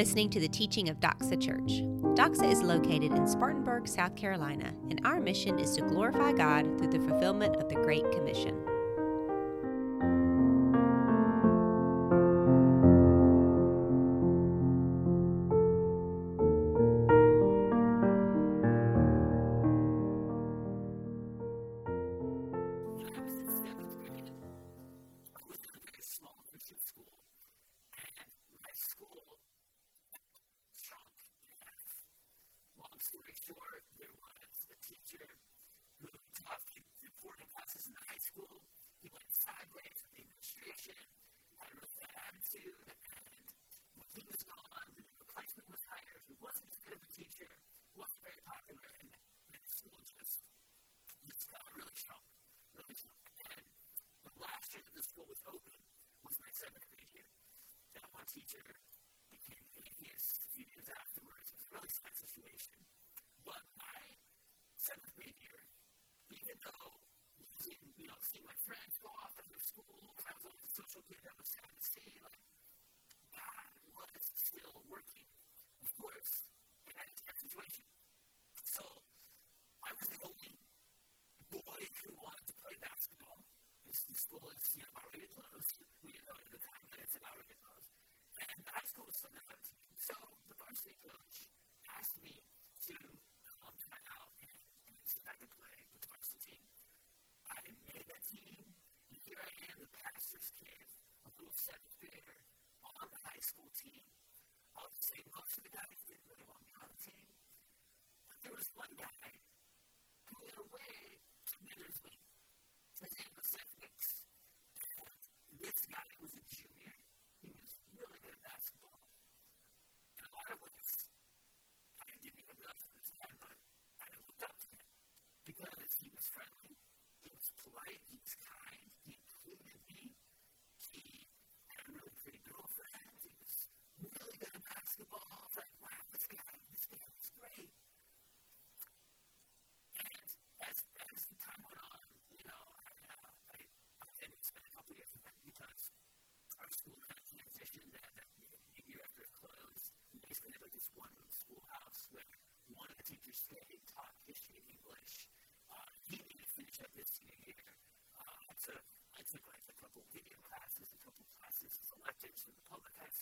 listening to the teaching of Doxa Church. Doxa is located in Spartanburg, South Carolina, and our mission is to glorify God through the fulfillment of the Great Commission. recognize a couple video classes, a couple classes as electives for the public high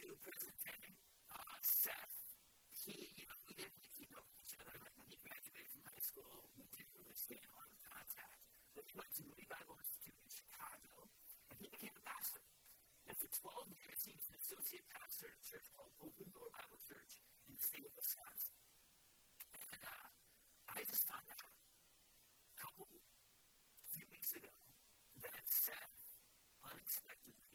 to presenting uh, Seth. He, you know, we didn't keep up with each other. Like when he graduated from high school, we didn't really stay in a lot of contact. But he went to Moody Bible Institute in Chicago, and he became a pastor. And for 12 years, he was an associate pastor at a church called Open Door Bible Church in the state of Wisconsin. And uh, I just found out a couple, a few weeks ago that Seth unexpectedly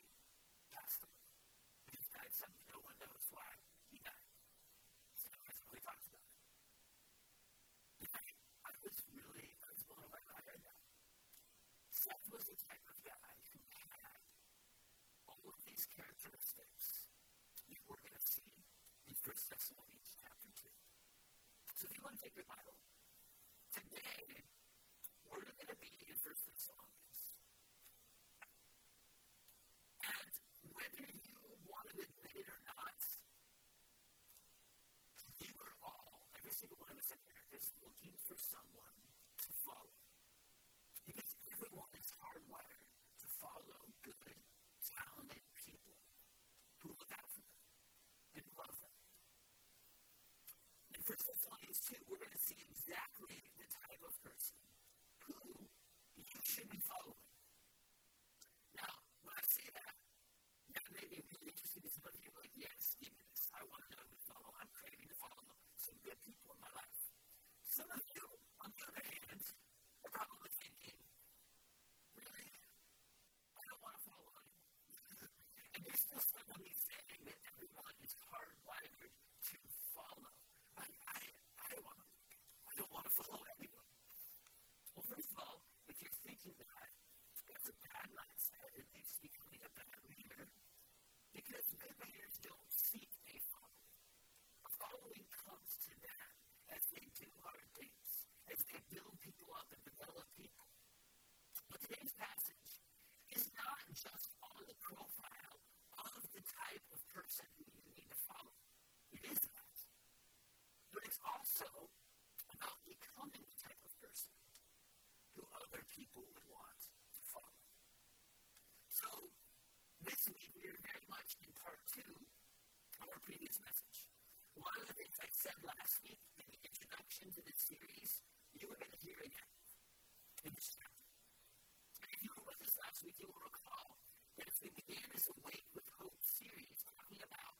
Seth was the type of guy who had all of these characteristics you were going to see in 1 Thessalonians chapter 2. So if you want to take your Bible, today we're going to be in 1 Thessalonians. And whether you want to admit it or not, you are all, every single one of us in here, is looking for someone to follow. follow good, talented people who look out for them and love them. In 1 Thessalonians 2, we're going to see exactly the type of person who you should be following. Now, when I say that, that may be really interesting to some of you. Like, yes, give me this. I want to know who to follow. I'm craving to follow some good people in my life. Some of they build people up and develop people. But today's passage is not just on the profile of the type of person who you need to follow. It is that. But it's also about becoming the type of person who other people would want to follow. So, this week we are very much in part two of our previous message. One of the things I said last week in the introduction to this series, you are going to hear again in this chapter. And if you were with us last week, you will recall that as we began this Awake with Hope series, talking about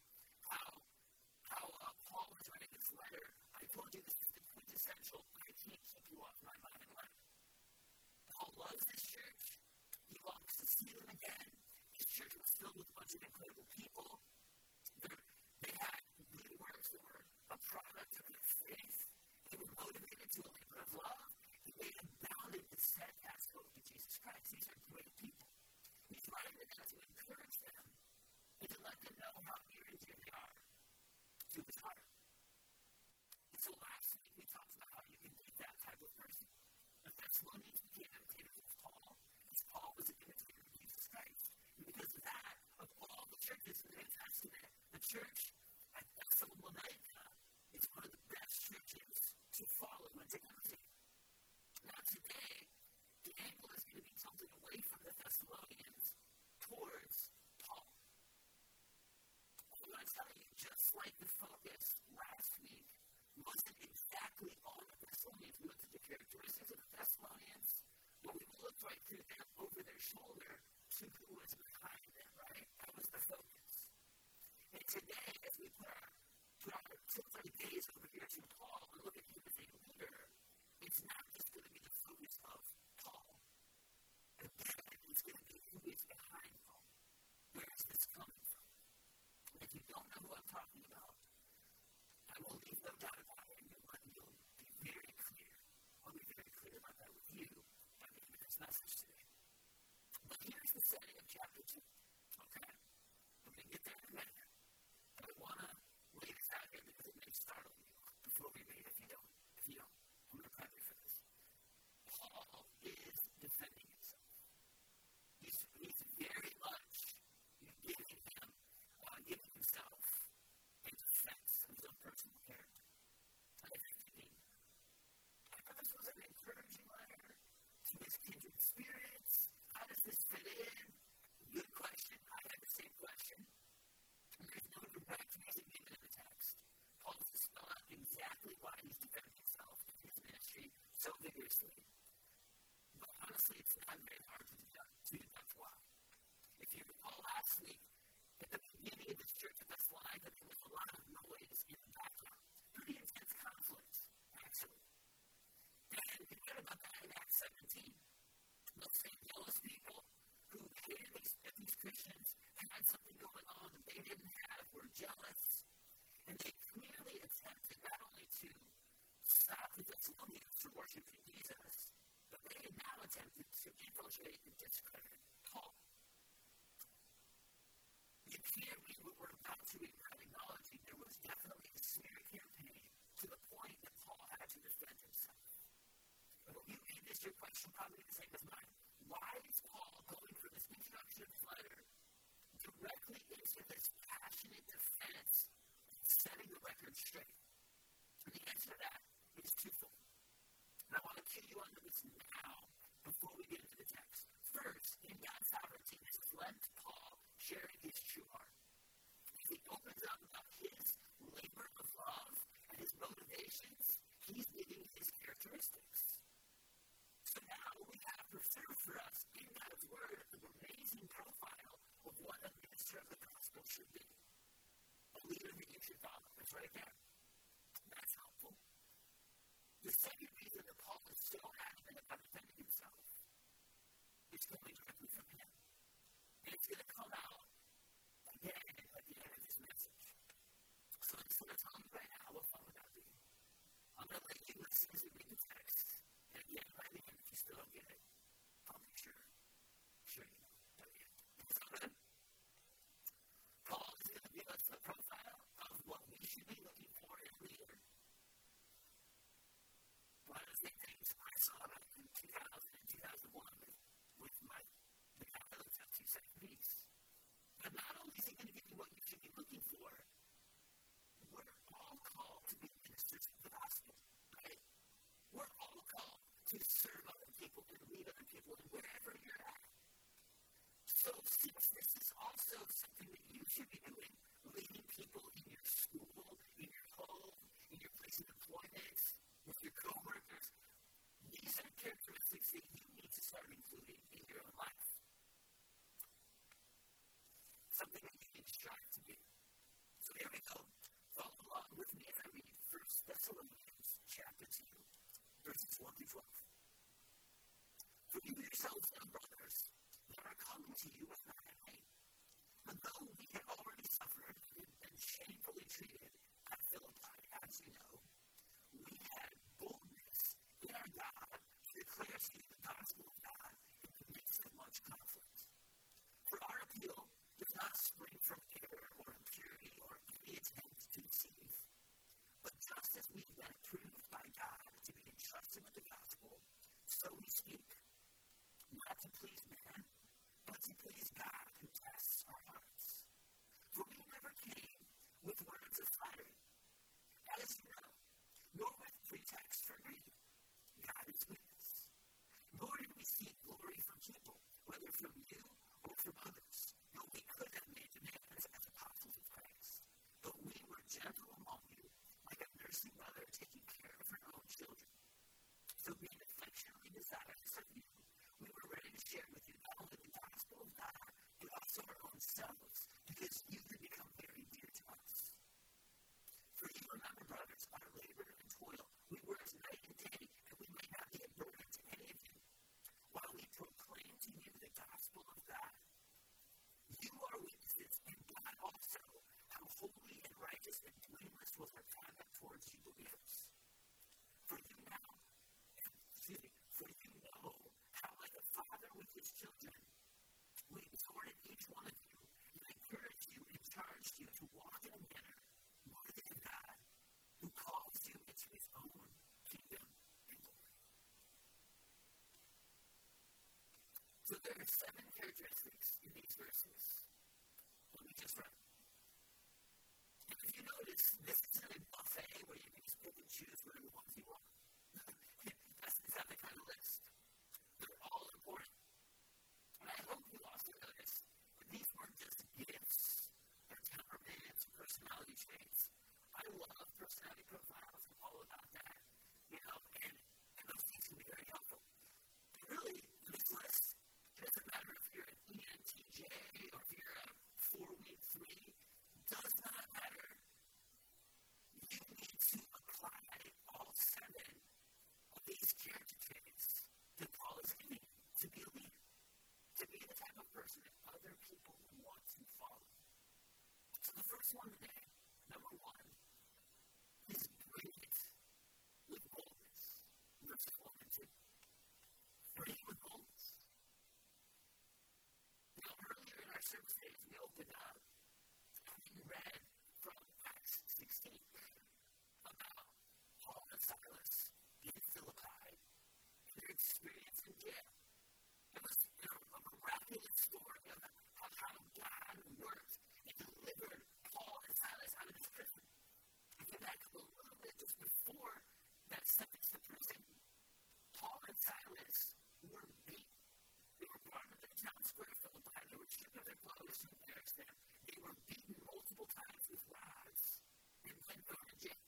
how, how uh, Paul was writing this letter, I told you this is the quintessential, I can't keep you off my mind letter. Paul loves this church. He longs to see them again. His church was filled with a bunch of incredible people. They're, they had good works that were a product of their faith. They were motivated to a labor of love. They abounded with steadfast hope in Jesus Christ. These are great people. He's writing them to encourage them and to let them know how near and dear they are to his heart. And so last week we talked about how you can be that type of person. The Thessalonians became imitators of Paul, because Paul was an imitator of Jesus Christ. And because of that, of all the churches in the New Testament, the church at Thessalonica is one of the best churches to follow and to imitate. Now today, the angle is going to be tilted away from the Thessalonians towards Paul. Going to tell you, just like the focus last week wasn't exactly on the Thessalonians, we looked at the characteristics of the Thessalonians, but we looked right through them over their shoulder to who was behind them, right? That was the focus. And today, as we put our, put our, our gaze over here to Paul and look at him as a leader, it's not just going to be the focus of Paul. The Again, it's going to be who is behind Paul. Where is this coming from? If you don't know who I'm talking about, I will leave no doubt about it, and you'll, you'll be very clear. I'll be very clear about that with you by the end of this message today. But here's the setting of chapter 2. Okay? We're going to get there in a minute. But I want to lay this out here because it may startle before we read if you don't. If you don't, I'm going to you for this. Paul is defending himself. He's, he's very much giving him, uh, giving himself in defense of his own personal character. And if you're thinking, I thought this was an encouraging letter to his kindred spirits. How does this fit in? Good question. I had the same question. And there's no direct reason given in the text. Paul doesn't spell out exactly why he's defending himself in his ministry so vigorously. But honestly, it's not very hard to do that. To that's why. If you recall last week, at the beginning of this church at Thessalonica, there was a lot of noise in the background. Pretty intense conflict, actually. And we read about that in Acts 17. Those same jealous people who hated these, these Christians had something going on that they didn't have, were jealous, and they clearly attempted not only to stop the Thessalonians from worshiping Jesus, but they had now attempted to infiltrate and discredit Paul. You can't what we're about to read without acknowledging there was definitely a smear campaign to the point that Paul had to defend himself. And when you read this, your question probably the same as mine. Why is Paul going for this introduction of letter directly into this passionate defense, setting the record straight? And the answer to that is twofold. And I want to cue you onto this now before we get into the text. First, in God's sovereignty, this has led Paul sharing his true heart. As he opens up about his labor of love and his motivations, he's giving his characteristics. So now we have preserved for us in God's Word an amazing profile of what a minister of the gospel should be. A leader that you should follow. It's right there. The second reason that Paul is so adamant about defending himself is coming directly from him. And it's going to come out again at the end of this message. So I'm just going to tell you right now what fun would that be. I'm going to let you listen as read the text. And again, by the end, if you still don't get it, Sara and 2000 2001 with my the capital of Southeast Greece. But not only is it going to give you what you should be looking for, verses For you yourselves now, brothers, that are coming to you Grazie. you to walk in a manner worthy of God who calls you into his own kingdom and glory. So there are seven characteristics in the the first one. the prison. Paul and Silas were beat. They were brought to the town square of by They were stripped of their clothes to embarrass them. They were beaten multiple times with rods and then thrown in jail.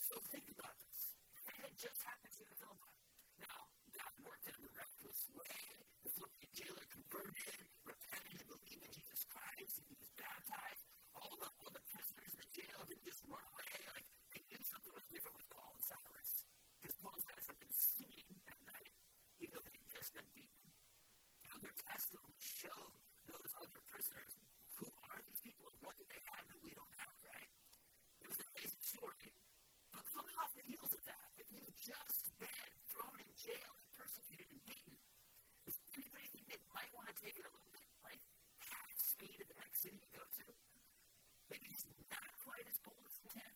So think about this. That had just happened to the Vilma. Now, God worked in a miraculous way. The Philippian jailer converted, repented, and believed in Jesus Christ, and he was baptized. All the, all the prisoners in the jail didn't just run away. Like, they did something really different Gonzalez, because Paul Gonzalez had been seen that night, even though they just been beaten. Now their testimony showed those other prisoners who are these people and what do they have that we don't have, right? It was an amazing story. But coming off the heels of that, if you just been thrown in jail and persecuted and beaten, does anybody think they might want to take it a little bit like half speed at the next city you go to? Maybe it's not quite as bold as intent.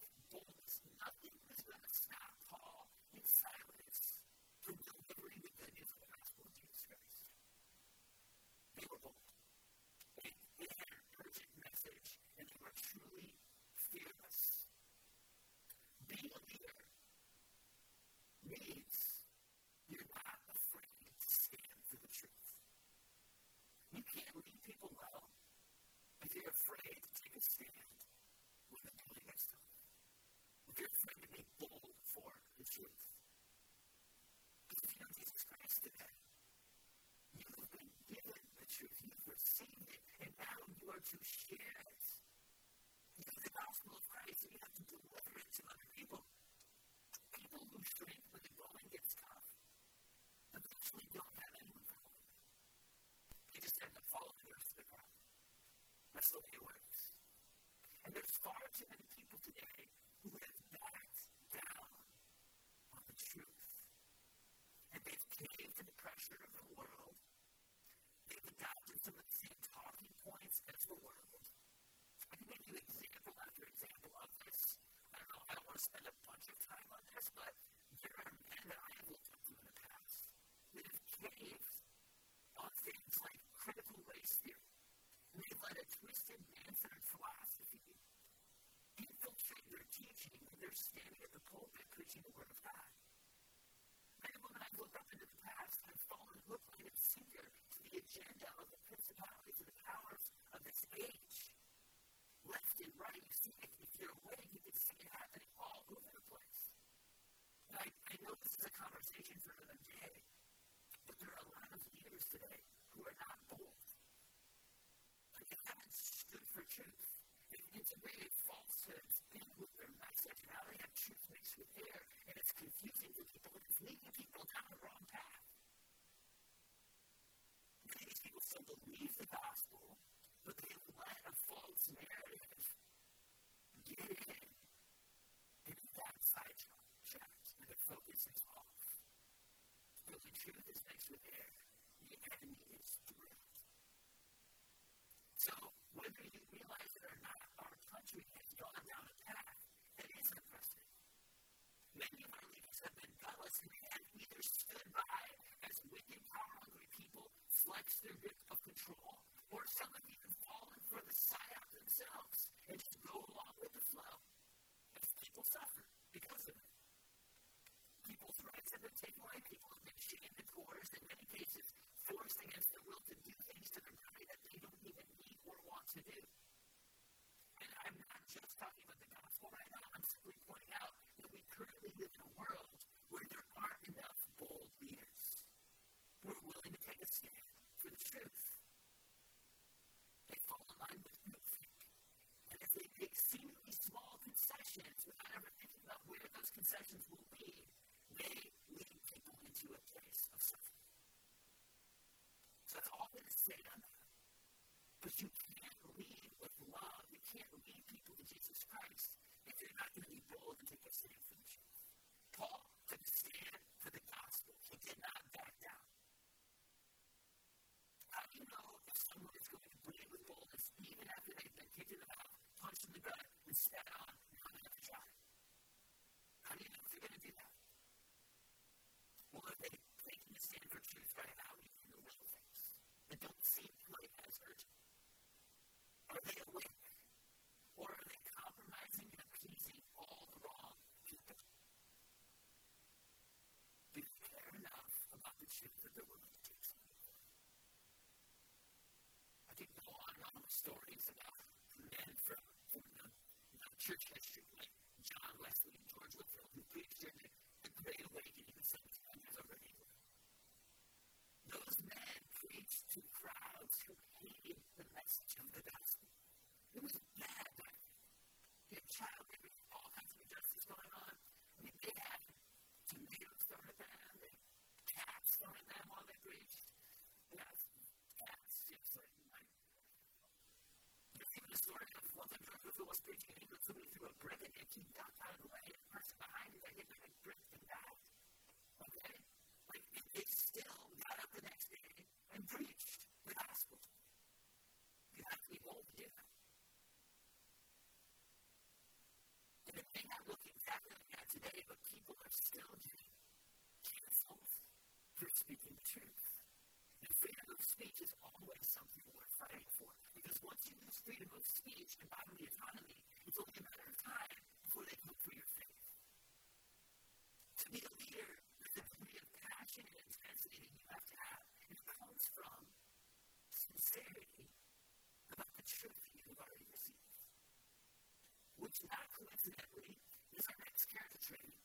me the way it works. And there's far too many people today who have backed down on the truth. And they've caved to the pressure of the world. They've adopted some of the same talking points as the world. I can give you example after example of this. I don't know, I don't want to spend a bunch of time on this, but there are men that I have looked up to in the past that have caved on things like critical race theory. And they've let a twisted man-centered philosophy infiltrate their teaching when they're standing at the pulpit preaching the Word of God. Men and women I've looked up into the past have fallen hook, line, and sinker to the agenda of the principalities and the powers of this age. Left and right, you see it. If you're awake, you can see it happening all over the place. And I, I know this is a conversation for another day, but there are a lot of leaders today who are not bold. Like they haven't stood for truth. Integrated falsehoods in with their message. Now they have truth mixed with air, and it's confusing for people. It's leading people down the wrong path. Many these people still believe the gospel, but they let a false narrative get in and that sidetracked, and the focus is off. So the truth is mixed with air. The enemy is drilled. So whether you realize it or not, country has gone down a path that is unprecedented. Many of our leaders have been gutless and have either stood by as wicked, power-hungry people flex their grip of control, or some have even fallen for the psyop themselves and just go along with the flow. As people suffer because of it. People's rights have been taken away. People have been shamed and coerced, in many cases, forced against their will to do things to their body that they don't even need or want to do. Just talking about the gospel right now. I'm simply pointing out that we currently live in a world where there aren't enough bold leaders who are willing to take a stand for the truth. They fall in line with groupthink. And if they make seemingly small concessions without ever thinking about where those concessions will lead, they lead people into a place of suffering. So that's all going to say on that. But you can't lead with love. You can't lead people to Jesus Christ if you're not going to be bold and take a stand for the truth. Paul took a stand for the gospel. He did not back down. How do you know if someone is going to breathe with boldness even after they've been kicked in the mouth, punched in the gut, and spat on? How do you know if they're going to do that? Well, if they taking a stand for truth right now, even the little things that don't seem quite as urgent? Are they awake? Or are they compromising and appeasing all the wrong people? Do they care enough about the truth that they're willing to take something for? I could go on and on with stories about men from, from the, the church history, like John Wesley and George Whitefield, who preached during the, the Great Awakening in the 1700s over in England. Those men preached to crowds who hated the message of the gospel. It was bad back then. You had child labor, all kinds of injustice going on. I mean, they had tomatoes thrown at them, they had cats thrown at them while they preached. Yeah, cats, just like, like there's even a one time George Whitefield was preaching in England, somebody threw a brick him, he ducked out of the way, and the person behind him got hit by a brick and died. Okay? Like, they still got up the next day and preached the gospel. You have to be bold to do that. And it may not look exactly like that today, but people are still getting canceled for speaking the truth. Speech is always something worth fighting for. Because once you lose freedom of speech and bodily autonomy, it's only a matter of time before they come for your faith. To be a leader, a degree of passion and intensity that you have to have. It comes from sincerity about the truth that you've already received. Which, not coincidentally, is our next character trait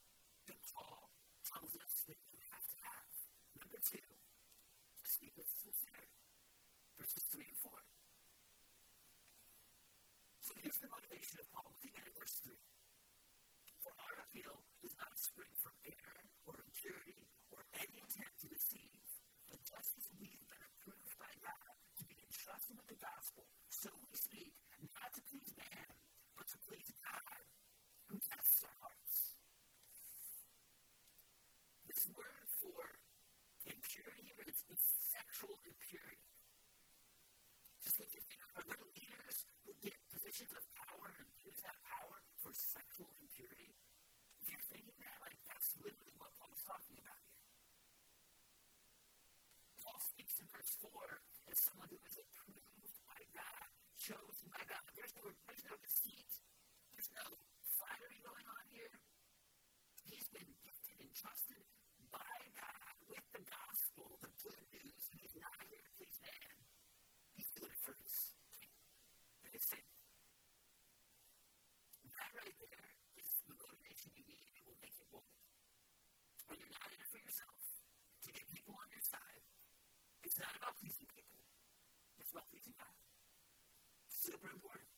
that Paul tells us that you have to have. Number two, see this is here. Verses 3 and 4. So here's the motivation of Paul looking at verse 3. For our appeal does not spring from error or impurity or any intent to deceive, but just as we have been approved by God to be entrusted with the gospel, so we speak, not to please man, but to please God, who tests our hearts. This word for impurity, it's, it's sexual impurity. Just think, are there leaders who get positions of power and use that power for sexual impurity? If you're thinking that, like, that's literally what Paul's talking about here. Paul speaks in verse 4 as someone who is approved by God, chosen by God. There's no, there's no deceit. There's no flattery going on here. He's been gifted and trusted by God with the gospel, the good news. He's not here to please man. He's doing it for his king and his Savior. That right there is the motivation you need. You. When you're not in it for yourself, to get people on your side, it's not about pleasing people. It's about pleasing God. Super important.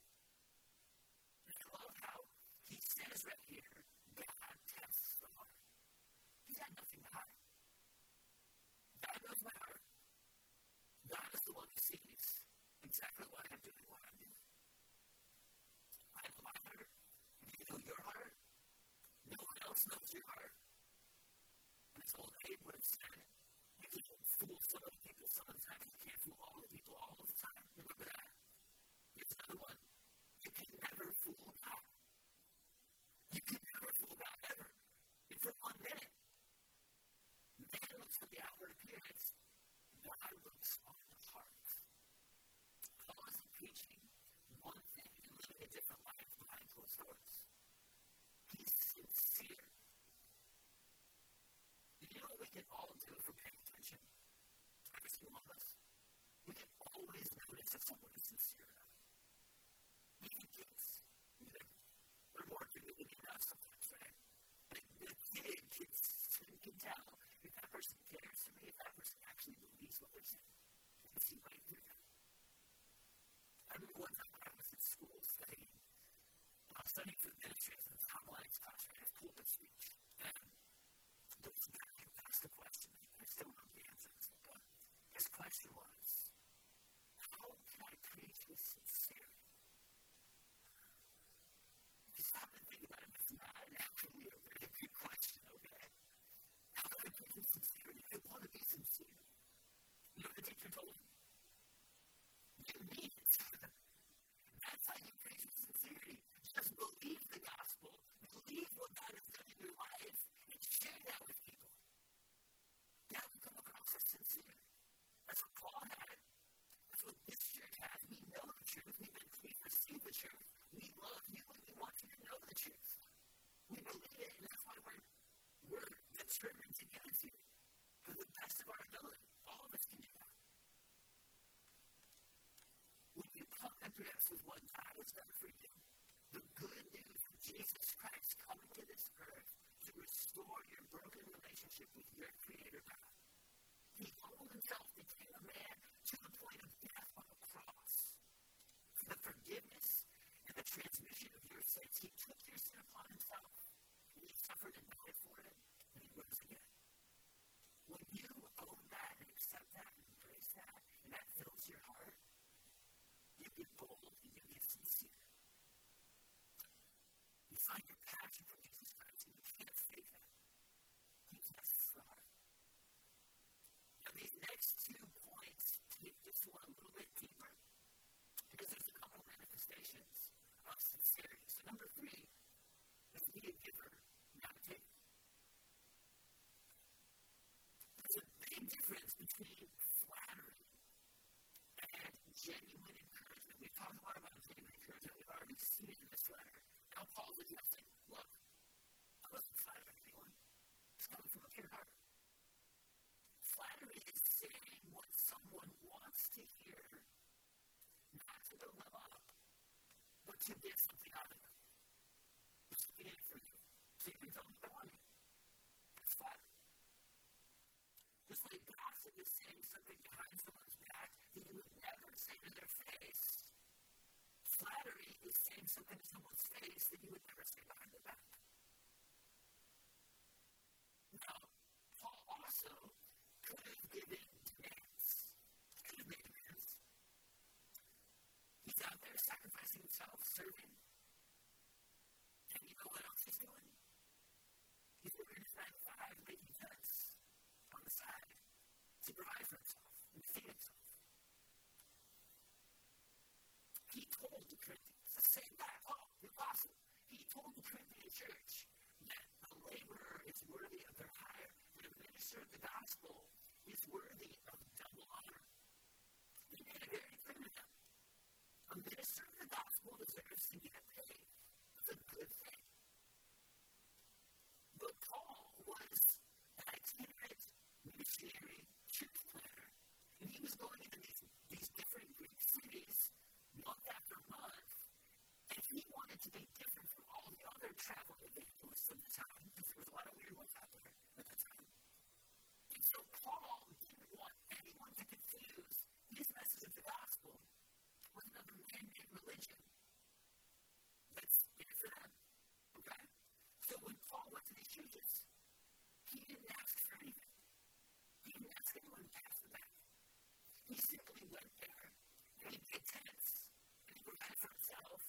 And I love how he says right here, God tests the heart. He's had nothing to hide. God knows my heart. God is the one who sees exactly what I'm doing, what I'm doing. I know my heart. You know your heart. No one else knows your heart. And as old Abe would have said, you can fool some of the people some of the time, you can't fool all the people all of the time. Remember that. Here's another one. You can never fool God. You can never fool God ever. If for one minute, man looks at the outward appearance, God looks on the heart. Paul isn't preaching one thing and living a different life behind closed doors. He's sincere. You know we can all do for paying attention? Every single one of us. We can always notice if someone is sincere. Even kids. They're more committed than us sometimes, right? The kid can, can tell if that person cares for me, if that person actually believes what they're saying. You can see right through them. I remember one time when I was in school studying, I was studying for the ministry as a homiletics class? I have pulpit speech. And there was asked a question, I still don't know the answer this, but his question was, how can I preach with sincerity? You stop and think about it, it's not actually a very good question, okay? How can I preach with sincerity? I want to be sincere. You know what the teacher told him? You need it. That's how you preach with sincerity. Just believe the gospel, believe what God has done in your life, and share that with people. That will come across as sincere. That's what Paul had. That's what this church has. We know the truth. We've been we receive the truth. We love you and we want you to know the truth. We believe it, and that's why we're we're determined to give it to you. To the best of our ability. All of us can do that. When you come to grips with what God has done for you, the good news of Jesus Christ coming to this earth to restore your broken relationship with your Creator God. He humbled himself, became a man to the point of death on the cross. For the forgiveness and the transmission of your sins, he took your sin upon himself. And he suffered and died for it, and he rose again. When you own that and accept that and embrace that, and that fills your heart, you get bold and you get sincere. You find your passion for Jesus Christ, and you can't fake that. He tests the heart. Now, these next two points take this one a little bit deeper because there's a couple manifestations of sincerity. So, number three is to be a giver, not a taker. There's a big difference between flattery and genuine encouragement. We've talked a lot about genuine encouragement. We've already seen it in this letter. Now, Paul's addressing, look, I wasn't flattering anyone. It's coming from a pure heart. Flattery is saying what someone wants to hear, not to build them up, to get something out of them. It's in it for you. You can tell them what That's flattery. Just like gossip is saying something behind someone's back that you would never say to their face. Flattery is saying something to someone's face that you would never say behind their back. Now, Paul also could have given demands. Could have made demands. He's out there sacrificing himself, serving. And you know what else he's doing? He's working his 9 to 5, making cuts on the side to provide for himself and Corinthians. The same guy, Paul, the apostle. He told the Corinthian church that a laborer is worthy of their hire, and minister of the gospel is worthy of double honor. He made it very clear to them. A minister of the gospel deserves to get paid. It's a good thing. But Paul was an itinerant missionary church planter, and he was going into these, these different Greek cities month after month, and he wanted to be different from all the other travel evangelists of the time, because there was a lot of weird ones out there at the time. And so Paul didn't want anyone to confuse his message of the gospel with another man-made religion that's in for them. Okay? So when Paul went to these churches, he didn't ask for anything. He didn't ask anyone to pass the back. He simply went there and he paid tents and he provided for himself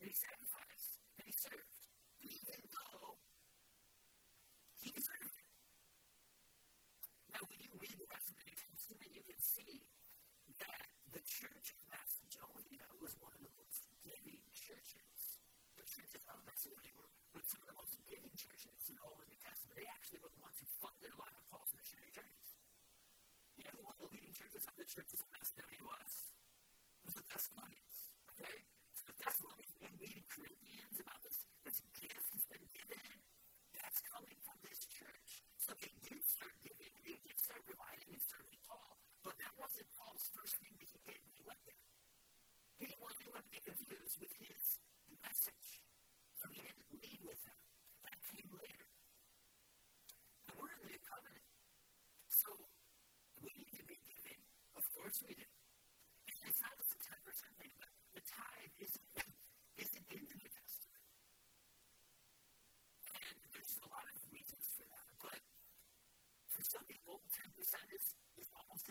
and he sacrificed and he served. Even though he deserved it. Now, when you read the rest of the New Testament, you can see that the church of Macedonia was one of the most giving churches. The churches of Macedonia were, were some of the most giving churches in all of the Testament. They actually were the ones who funded a lot of Paul's missionary journeys. You know one of the leading churches of the churches of Macedonia was? It was the Thessalonians. Okay? So the Thessalonians and reading Corinthians about this, this gift has been given. That's coming from this church. So they did start giving, they did start relying and serving Paul. But that wasn't Paul's first thing that he did when he went there. He didn't want anyone to be confused with his message. So he didn't lead with him. That came later. And we're in the covenant. So we need to be giving. Of course we do. And it's not just a 10% thing, but the tithe isn't, isn't in the New Testament. And there's a lot of reasons for that. But for some people, 10% is,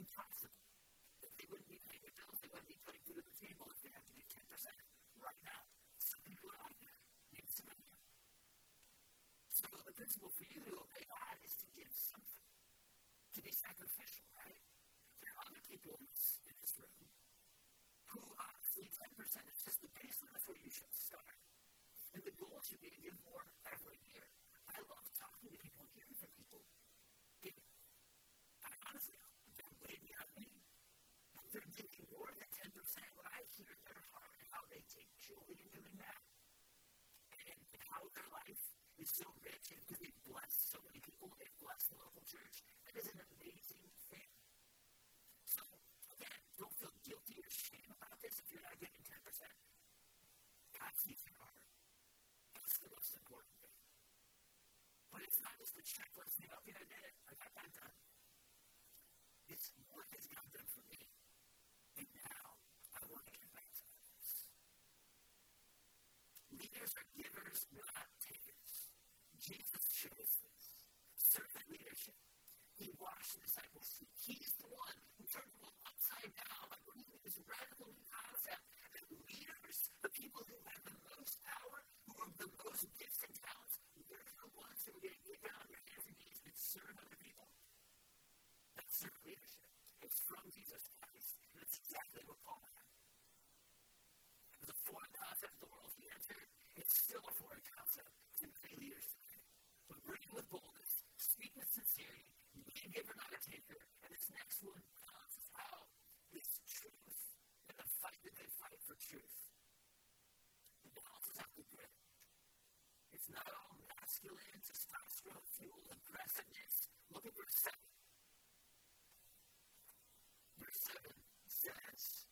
impossible. If they wouldn't be paying their bills, they wouldn't be putting food on the table if they had to do 10% right now. Some people are that. Maybe some of you. So the principle for you to obey God is to give something, to be sacrificial, right? There are other people in this, in this room who honestly 10% is just the baseline for you should start. And the goal should be to give more every year. I love talking to people and hearing from people. Giving. I honestly, they're way beyond me. They're giving more than 10% when I hear their heart and how they in doing that. And how their life is so rich and because they've blessed so many people, they've blessed the local church. That is an amazing thing. So, again, don't feel guilty or shame about this if you're not giving 10%. God sees your heart. That's the most important thing. But it's not just a checklist, you know, I did it, I got that done. It's what has God done for me. And now I want to give back to others. Leaders are givers, not takers. Jesus chose this. Servant leadership. He washed the disciples' feet. He's the one who turned the world upside down by bringing this radical concept that leaders, the people who have the most power, who have the most gifts and talents, they're the ones who are going to get down on your hands and knees and serve other people. That's servant leadership. It's from Jesus Christ. And it's exactly what Paul had. It a foreign concept of the world he entered. It's still a foreign concept to many leaders today. But bring it with boldness, speak with sincerity, be a giver, not a taker. And this next one balances out this truth and the fight that they fight for truth. It balances out the grit. It's not all masculine, testosterone fueled aggressiveness. Look at verse 7. Verse 7 says,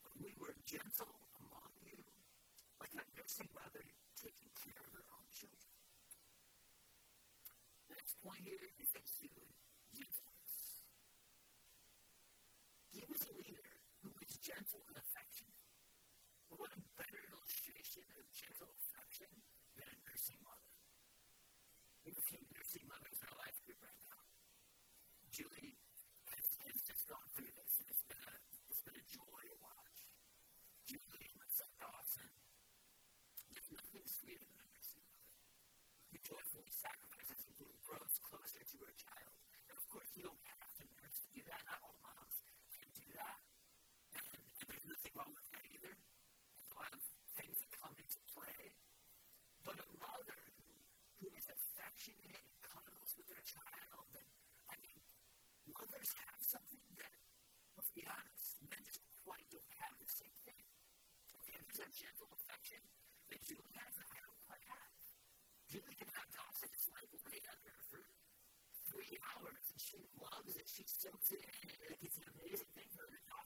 When we were gentle like a nursing mother taking care of her own children. Next point here is exude gentleness. He was a leader who was gentle and affectionate. What a better illustration of gentle affection than a nursing mother. We have a few nursing mothers in our life group right now. Julie has, has just gone through this, greater than our sinfulness. Who joyfully sacrifices a little grows closer to her child. And of course, you don't have to nurse to do that. Not all moms can do that. And, and there's nothing wrong with that either. There's a lot of things that come into play. But a mother who is affectionate and cuddles with her child, and I mean, mothers have something that, let's be honest, men just quite don't have the same thing. Okay, there's a gentle affection that Julie has don't quite have. Julie can have Dawson just like lay under for three hours and she loves it. She soaks it in. It's an amazing thing for her. Dawson's sleeping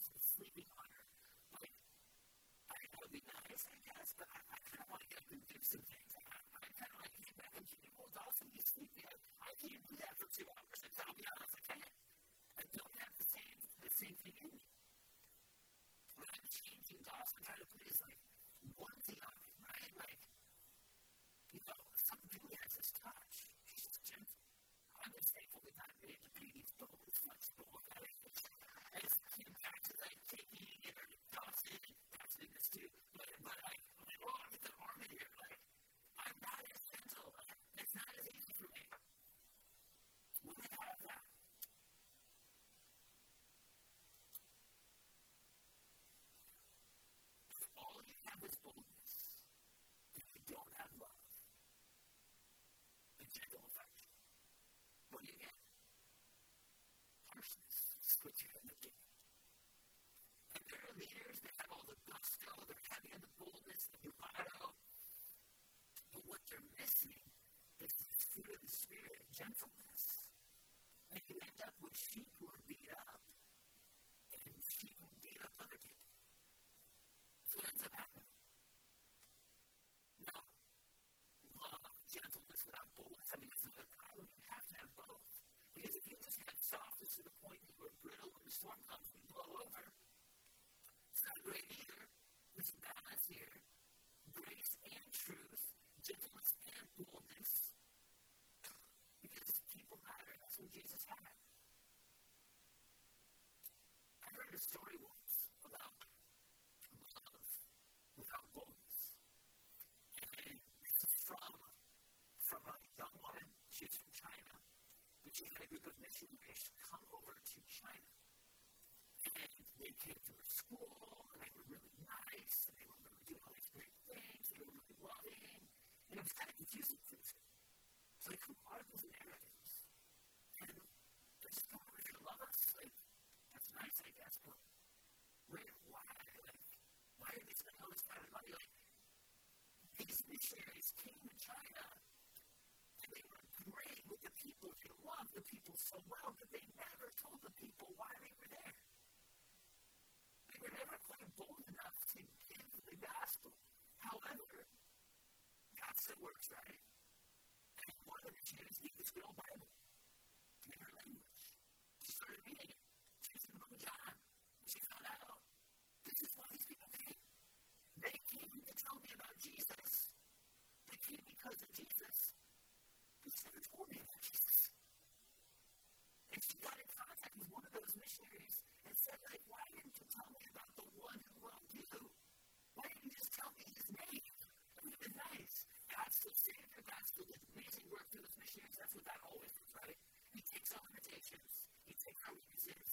And they came to her school, and they were really nice, and they were really doing all these great things, they were really loving. And it was kind of confusing for this It's like, who are these Americans? And they're just here to love us. Like, that's nice, I guess, but where, why? Like, why are they spending all this time and money? Like, these missionaries came to China, and they were great with the people. They loved the people so well, but they never told the people why they were there. Were never quite bold enough to give the gospel. However, God still works, right? And one of the missionaries gave this girl Bible in her language. She started reading. She out this is people came. They came to tell me about Jesus. They came because of Jesus. Jesus. And she got in contact with one of those missionaries and said, like, why didn't you tell me about the one who loved you? Why didn't you just tell me his name? I mean, it was nice. God still saved her. God still did amazing work through those missionaries. That's what God always does, right? He takes our limitations. He takes our weaknesses.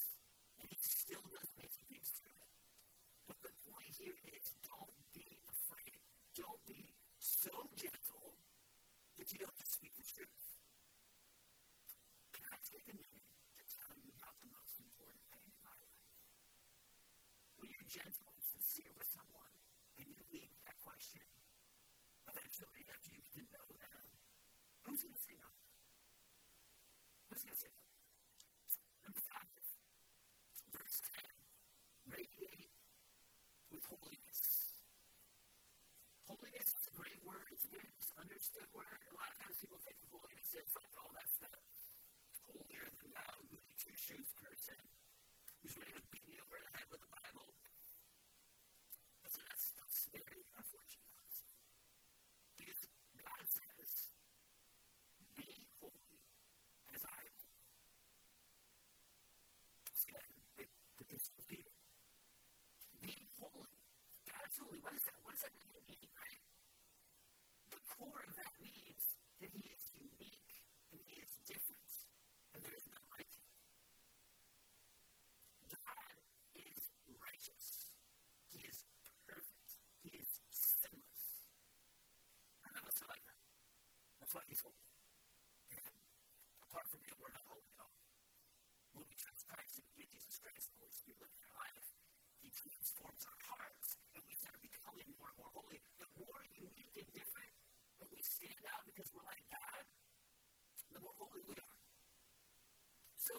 And he still does amazing things through it. But the point here is don't be afraid. Don't be so gentle that you don't speak the truth. Can I take a minute to tell you about the most important thing in my life? When you're gentle and sincere with someone, and you leave that question, eventually, after you get to know them, who's going to say no? Who's going to say no? Number five, verse 10, radiate with holiness. Holiness is a great word. It's a very misunderstood word. A lot of times people think of holiness as like, oh, that's the holier than thou, goody two shoes person who's ready to beat you over the head with the Bible. But so that's, that's very unfortunate. Because God says, be holy as I am holy. See that? It, it, it's Peter. Be holy. God's holy. What is that? What does that mean? Right? The core of that means that He is unique and He is different, and there is none like Him. God is righteous. He is perfect. He is sinless. And none of us are like that. That's why He's holy. And apart from Him, we're not holy at all. When we try transforms our hearts and we start becoming more and more holy, the more unique and different that we stand out because we're like God, the more holy we are. So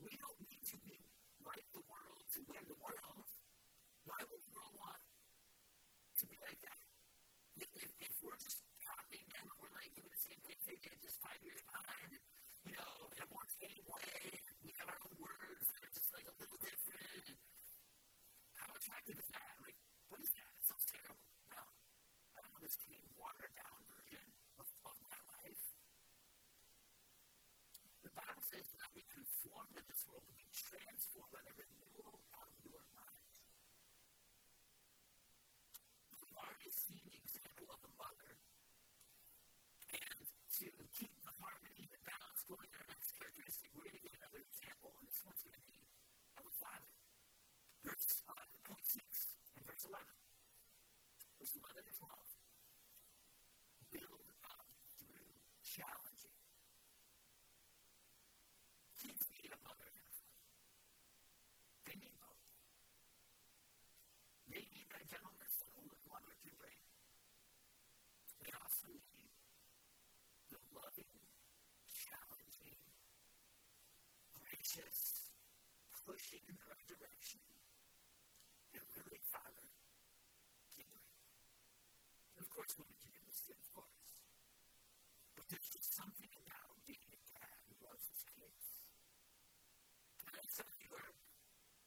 we don't need to be like the world to win the world. Why would the world want to be like that? If, if, if we're just copying them, we're like doing the same thing they did just five years behind, you know, in a more tame way, we have our own words that are just like a little different. And how attractive is that? Like, what is that? It sounds terrible. No. I don't want this to be watered down version of, of my life. The Bible says that we conform to this world, we transform by the renewal of your mind. We've already seen the example of a mother. And to keep the harmony, the balance going, our next characteristic, we're going to get another example, and this one's going to be of a father. Verse uh, 6 and verse 11. Verse 11 and 12. Build up through challenging. Kids need a mother and a father. They need both. They need that gentleness to hold a mother to brain. Need the loving, challenging, gracious, pushing in the right direction that really Father can bring. And of course, women can do this too, of course. But there's just something about being a dad who loves his kids. And some of you are,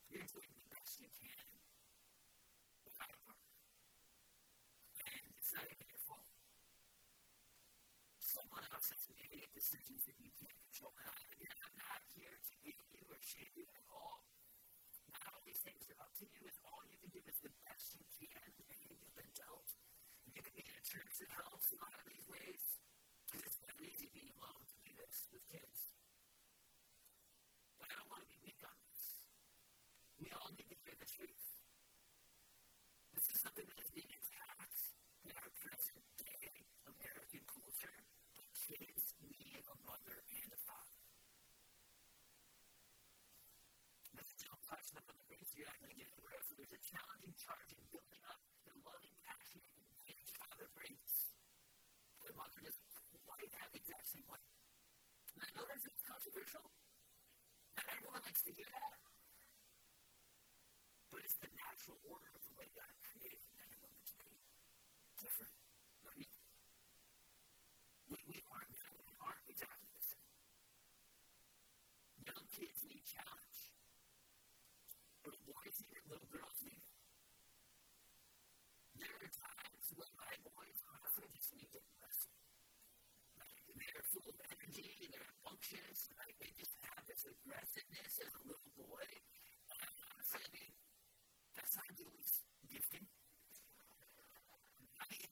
you're doing the best you can without a partner. And it's not even your fault. Someone else has made decisions that you can't control. And I'm not here to beat you or shame you at all. Not all these things are up to you, and all you can do is the best you can, and you've been dealt. You can be in a church that helps a lot of these ways, because it's not easy being alone to do this with kids. But I don't want to be weak on this. We all need to hear the truth. This is something that is being attacked in our present day American culture. But kids need a mother and a father. Let's don't touch them on the base. You're not going to get anywhere. So there's a challenging charge in building up the loving, passionate, and engaged father brings. The mother doesn't quite have the exact same way. And I know that's controversial. Not everyone likes to hear that. But it's the natural order of the way God created men and women to be different. We, we aren't exactly the same. Young kids need challenge. Little boys need it, little girls need it. There are times when my boys often just need to. Like, they're full of energy, they're rambunctious, they just have this aggressiveness as a little boy. And honestly, I mean, that's not Julie's gifting. I mean,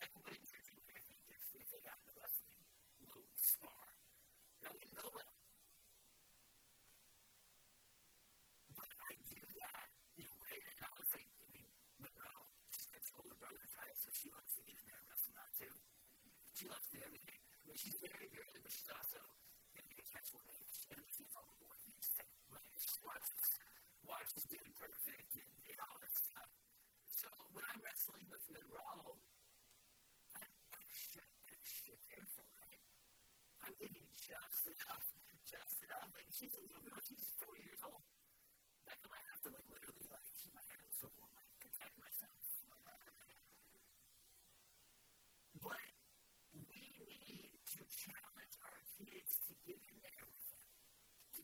everybody in church, I think if, if they got wrestling, little spar, that wouldn't go well. But I do that in a way that I was like, I mean, Monroe, she's got her older brother, right? So she wants to get in there and wrestle now too. She loves to everything. I mean, she's very good, but she's also maybe a catch one age. She understands all the board things. Like, she watches, watches doing perfect and, and all that stuff. So when I'm wrestling with Monroe, I'm extra, extra careful, right? I'm thinking just enough, just enough. Like, she's a little girl, she's four years old. That I might have to, like, literally, like, keep my hands so warm, like, protect myself. But we need to challenge our kids to get in there with them, to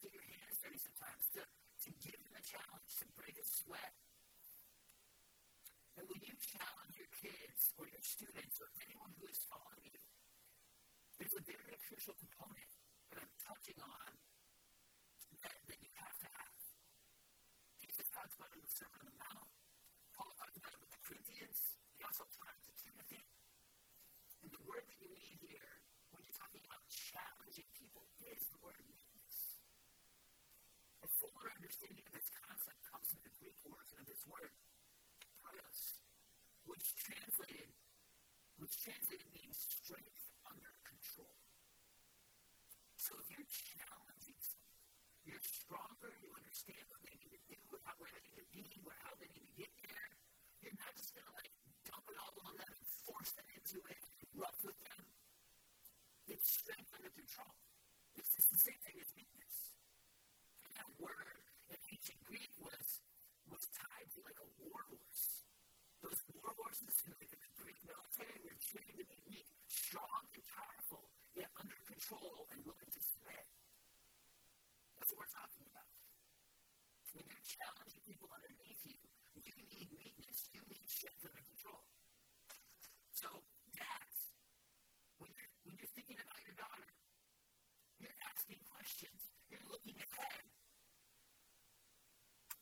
dirty sometimes, to, to give them a challenge, to break a sweat. And when you challenge your kids or your students or anyone who is following you, there's a very crucial component that I'm touching on that, that you have to have. Jesus talks about it in the Sermon on the Mount. Paul talked about it with the Corinthians. He also talked to Timothy. And the word that you need here, when you're talking about challenging people, is the word meekness. A fuller understanding of this concept comes from the Greek origin of this word, praotes, which translated, which translated means strength under control. So if you're challenging someone, you're stronger, you understand what they need to do, about where they need to be, where how they need to get there. You're not just gonna like dump it all on them and force them into it rough with them. It's strength under control. This is the same thing as meekness. Word in ancient Greek was was tied to like a war horse. Those war horses in the Greek military were trained to be weak, strong, and powerful, yet under control and willing to submit. That's what we're talking about. When you're challenging people underneath you, you need meekness, you need strength under control. So, dads, when you're, when you're thinking about your daughter, you're asking questions, you're looking ahead.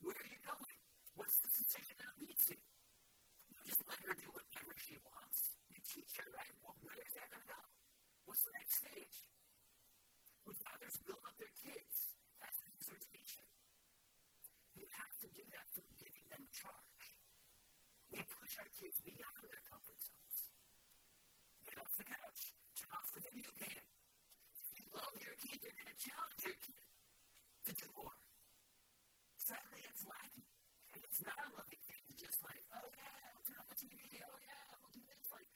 Where are you going? What's the decision going to lead to? You just let her do whatever she wants. You teach her, right? Well, where is that going to go? What's the next stage? When fathers build up their kids, that's an exhortation. You have to do that through giving them charge. We push our kids beyond their comfort zones. Get off the couch, turn off the video game. If you love your kid, you're going to challenge your kid to do more. Sadly, it's lacking. And it's not a loving thing to just like, oh yeah, we'll turn on the TV, oh yeah, we'll do this. Like,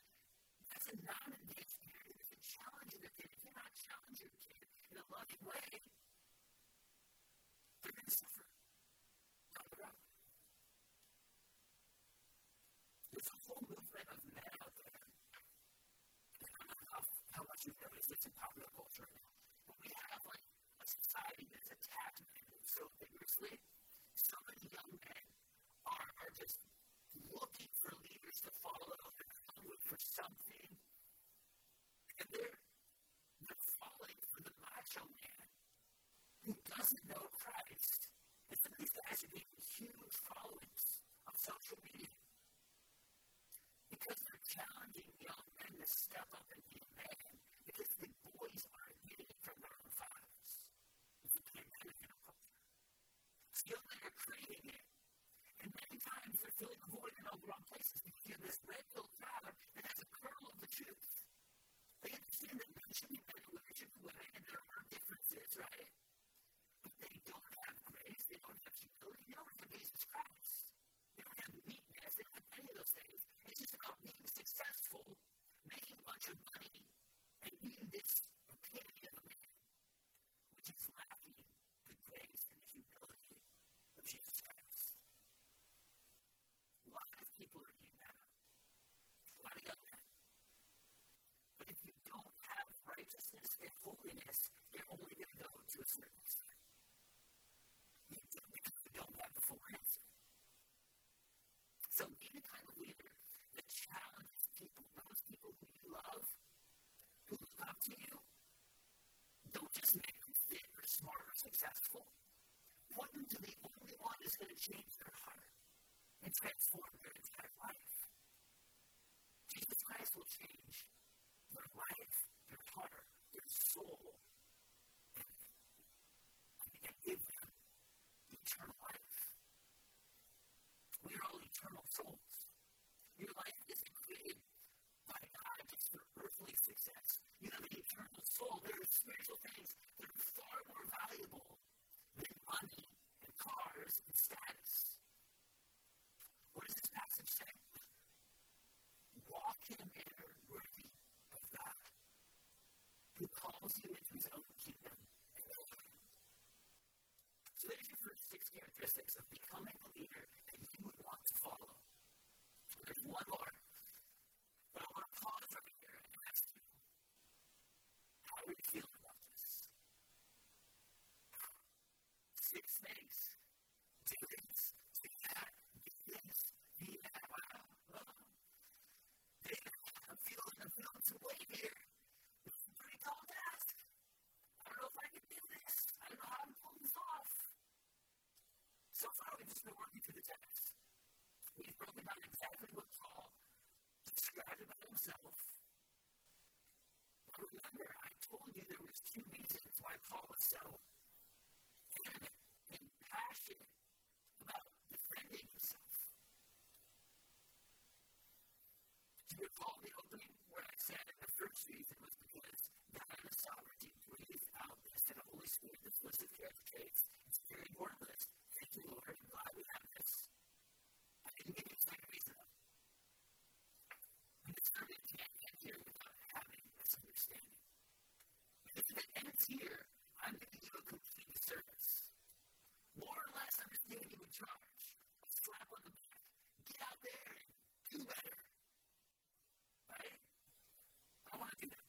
that's a non-engaged parent. If you challenge your kid, if you're not challenging your kid in a loving way, they're going to suffer down the. There's a whole movement of men out there. I don't know how, how much you've noticed this in popular culture now, but we have like a society that's attacked men so vigorously. So many young men are, are just looking for leaders to follow. They're hungry for something. And they're, they're falling for the macho man who doesn't know Christ. And some of these guys are getting huge followings on social media because they're challenging young men to step up and be a man because the boys aren't getting it from their own fathers. It's a pandemic in our culture. So are creating it. Times they're filling the void in all the wrong places because you have this red-pilled father that has a kernel of the truth. They understand that men should be men and women should be women, and there are differences, right? But they don't have grace, they don't have humility, they don't have Jesus Christ. They don't have meekness, they don't have any of those things. It's just about being successful, making a bunch of money, and being this epitome of a man, which is lacking the grace and the humility of Jesus Christ. A lot of people are doing that. A lot of young men. But if you don't have righteousness and holiness, you're only going to go to a certain extent. You don't have the full answer. So be the kind of leader that challenges people, those people who you love, who look up to you. Don't just make them fit or smart or successful. Point them to the only one who's going to change their heart and transform their entire life. Jesus Christ will change their life, soul, and give them eternal life. We are all eternal souls. Your life isn't created by God just for earthly success. You have an eternal soul. There are spiritual things that are far more valuable than money and cars and status. What does this passage say? Walk in a manner worthy who calls you into his own kingdom and glory. So there's your first six characteristics of becoming a leader that you would want to follow. There's one more. But I want to pause right here and ask you, how are you feeling about this? Six things. Do this, do that, do this, be that. Wow. Wow. David, I'm feeling, I'm feeling some weight here. This is a pretty tall task. I don't know if I can do this. I don't know how to pull this off. So far, we've just been working through the text. We've broken down exactly what Paul described about himself. But remember, I told you there was two reasons why Paul was so adamant and passionate about defending himself. Do you recall the opening where I said the first reason was because God in sovereignty breathed out this and the Holy Spirit, Lord. I'm have this. I didn't give you second reason. Without having this understanding. If it ends here, I'm giving you a complete service. More or less, you charge, slap on the back. Get out there and do better. Right? I want to that.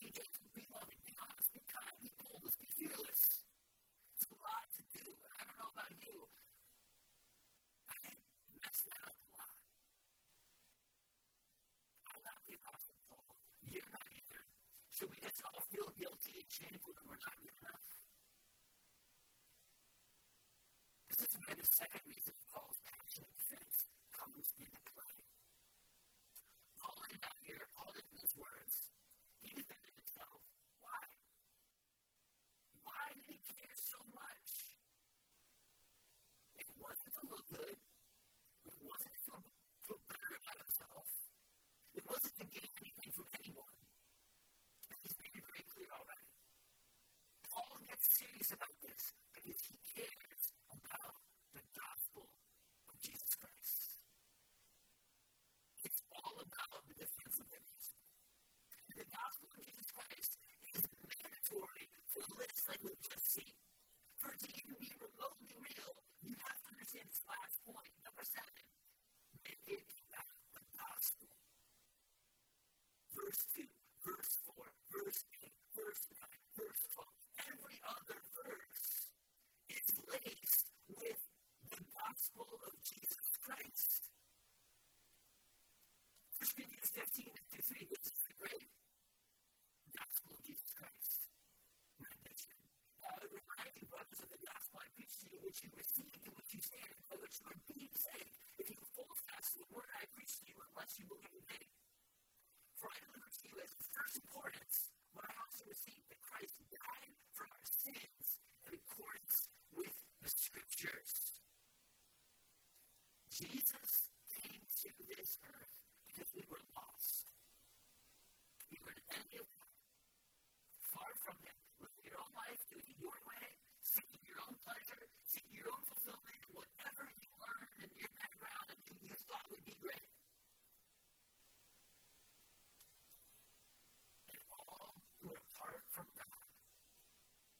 Be be loving, be honest, be kind, be bold, be fearless. All feel guilty and shameful that we're not good enough? This is where the second reason Paul's passionate defense comes into play. Paul laid out here, Paul in these words, he defended himself. Why? Why did he care so much? It wasn't to look good. It wasn't to feel better about himself. It wasn't to gain anything from anyone. And he's made it very clear already. Paul serious about this because he cares about the gospel of Jesus Christ. It's all about the defense of gospel. The gospel of Jesus Christ is mandatory for lists like we've just seen. For it to even be remotely real, you have to understand this last point, number seven. About the gospel. Verse 2, verse 4, verse 8, verse 9, verse 12, every other verse is laced with the gospel of Jesus Christ. 1 15 to 3, which is the great gospel of Jesus Christ. Rendition. Uh, remind you, brothers, of the gospel I preached to you, which you received and which you stand, by which you are being saved, if you hold fast to the word I preached to you, unless you believe me. For I delivered to you as of first importance what I also received that Christ died for our sins in accordance with the scriptures. Jesus came to this earth because we were lost. We were an enemy of God, far from Him, living your own life, doing it your way, seeking your own pleasure, seeking your own fulfillment, whatever you learned in your background and you, thought would be great. And all who are apart from God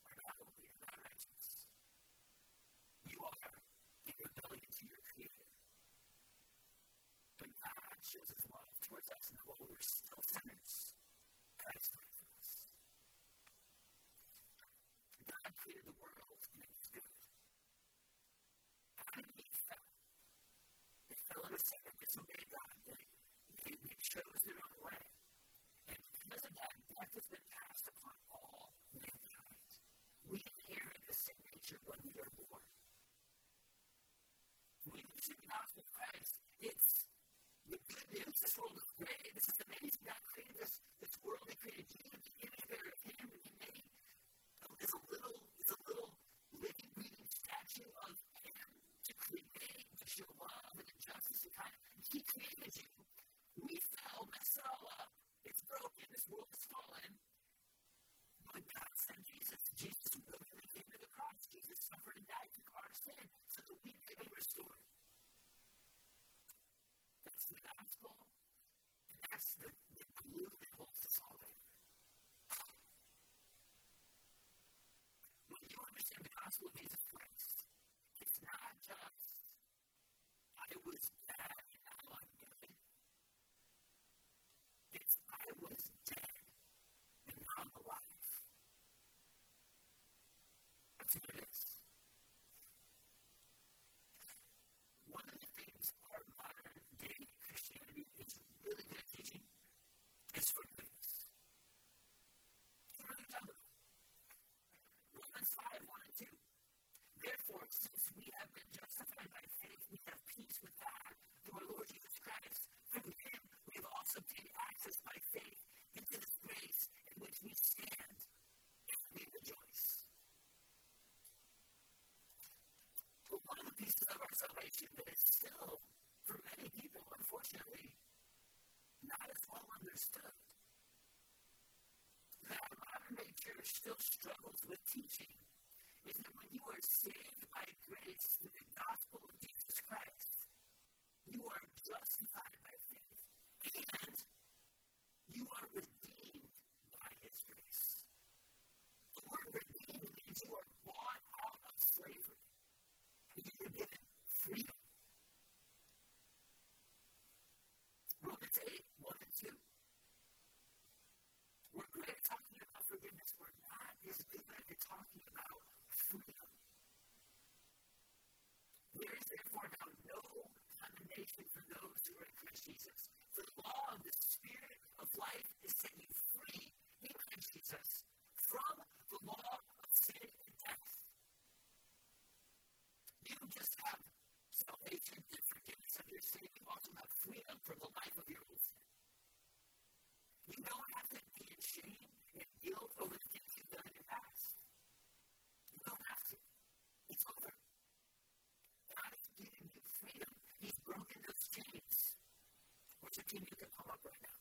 are not and not righteous. You are in rebellion to your Creator. But God shows His love towards us, and while we were still sinners, Christ died for us. God created the world, and it was good. Adam and Eve fell. They fell sin and disobeyed God. They, they, they chose their own way. And because of that, death has been passed upon all mankind. We inherit the sin nature when we are born. When we receive the gospel of Christ, it's the good news. This world is great. This is amazing. God created this, this world. He created you in the Him, Still struggles with teaching is that when you are saved continue to come up right now.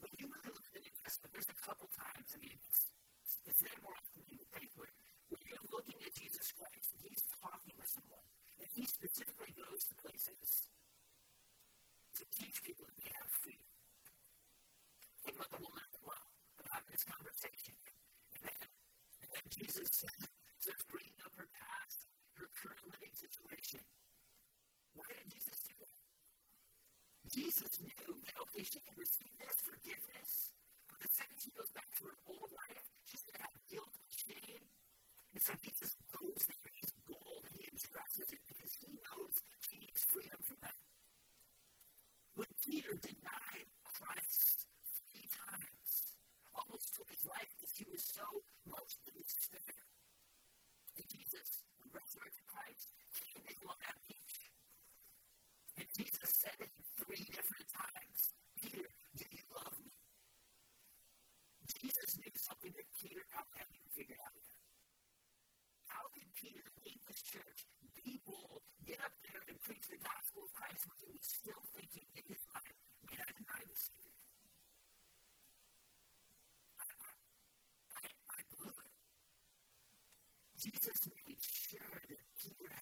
When you really look at the New Testament, there's a couple times, I mean, it's, it's not more often than you think, where, where you're looking at Jesus Christ and he's talking with someone, and he specifically goes to places to teach people that they have feet. Think about the woman at the well, about this conversation. And then, and then Jesus basic understanding. Jesus made sure that he would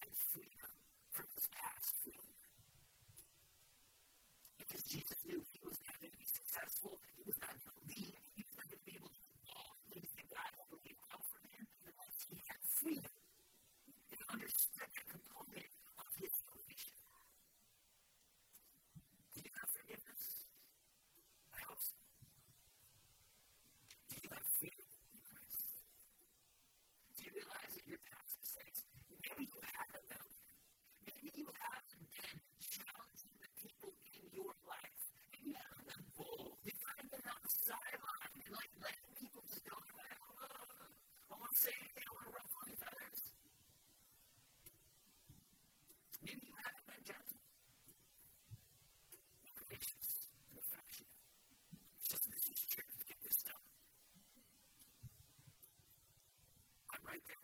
right there.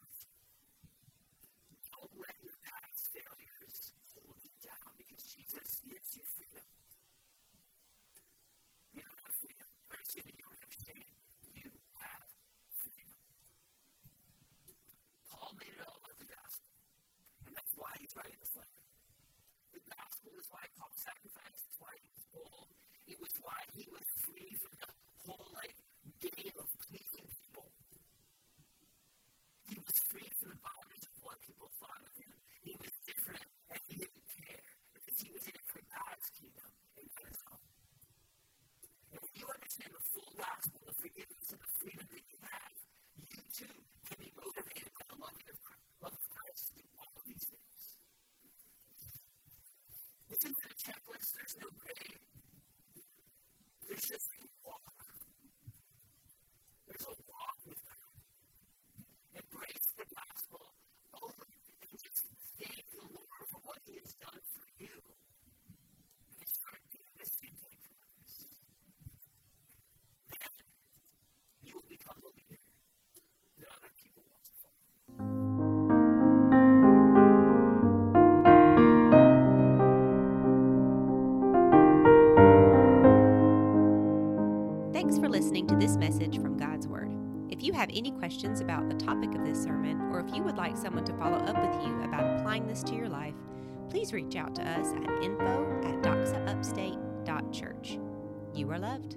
Don't let your past failures hold you down because Jesus gives you freedom. You don't have freedom. Or excuse you don't have. You have freedom. Paul made it all about the gospel. And that's why he's writing this letter. The gospel is why Paul sacrificed. It's why he was bold. It was why he was your way questions about the topic of this sermon, or if you would like someone to follow up with you about applying this to your life, please reach out to us at info at doxaupstate.church. You are loved.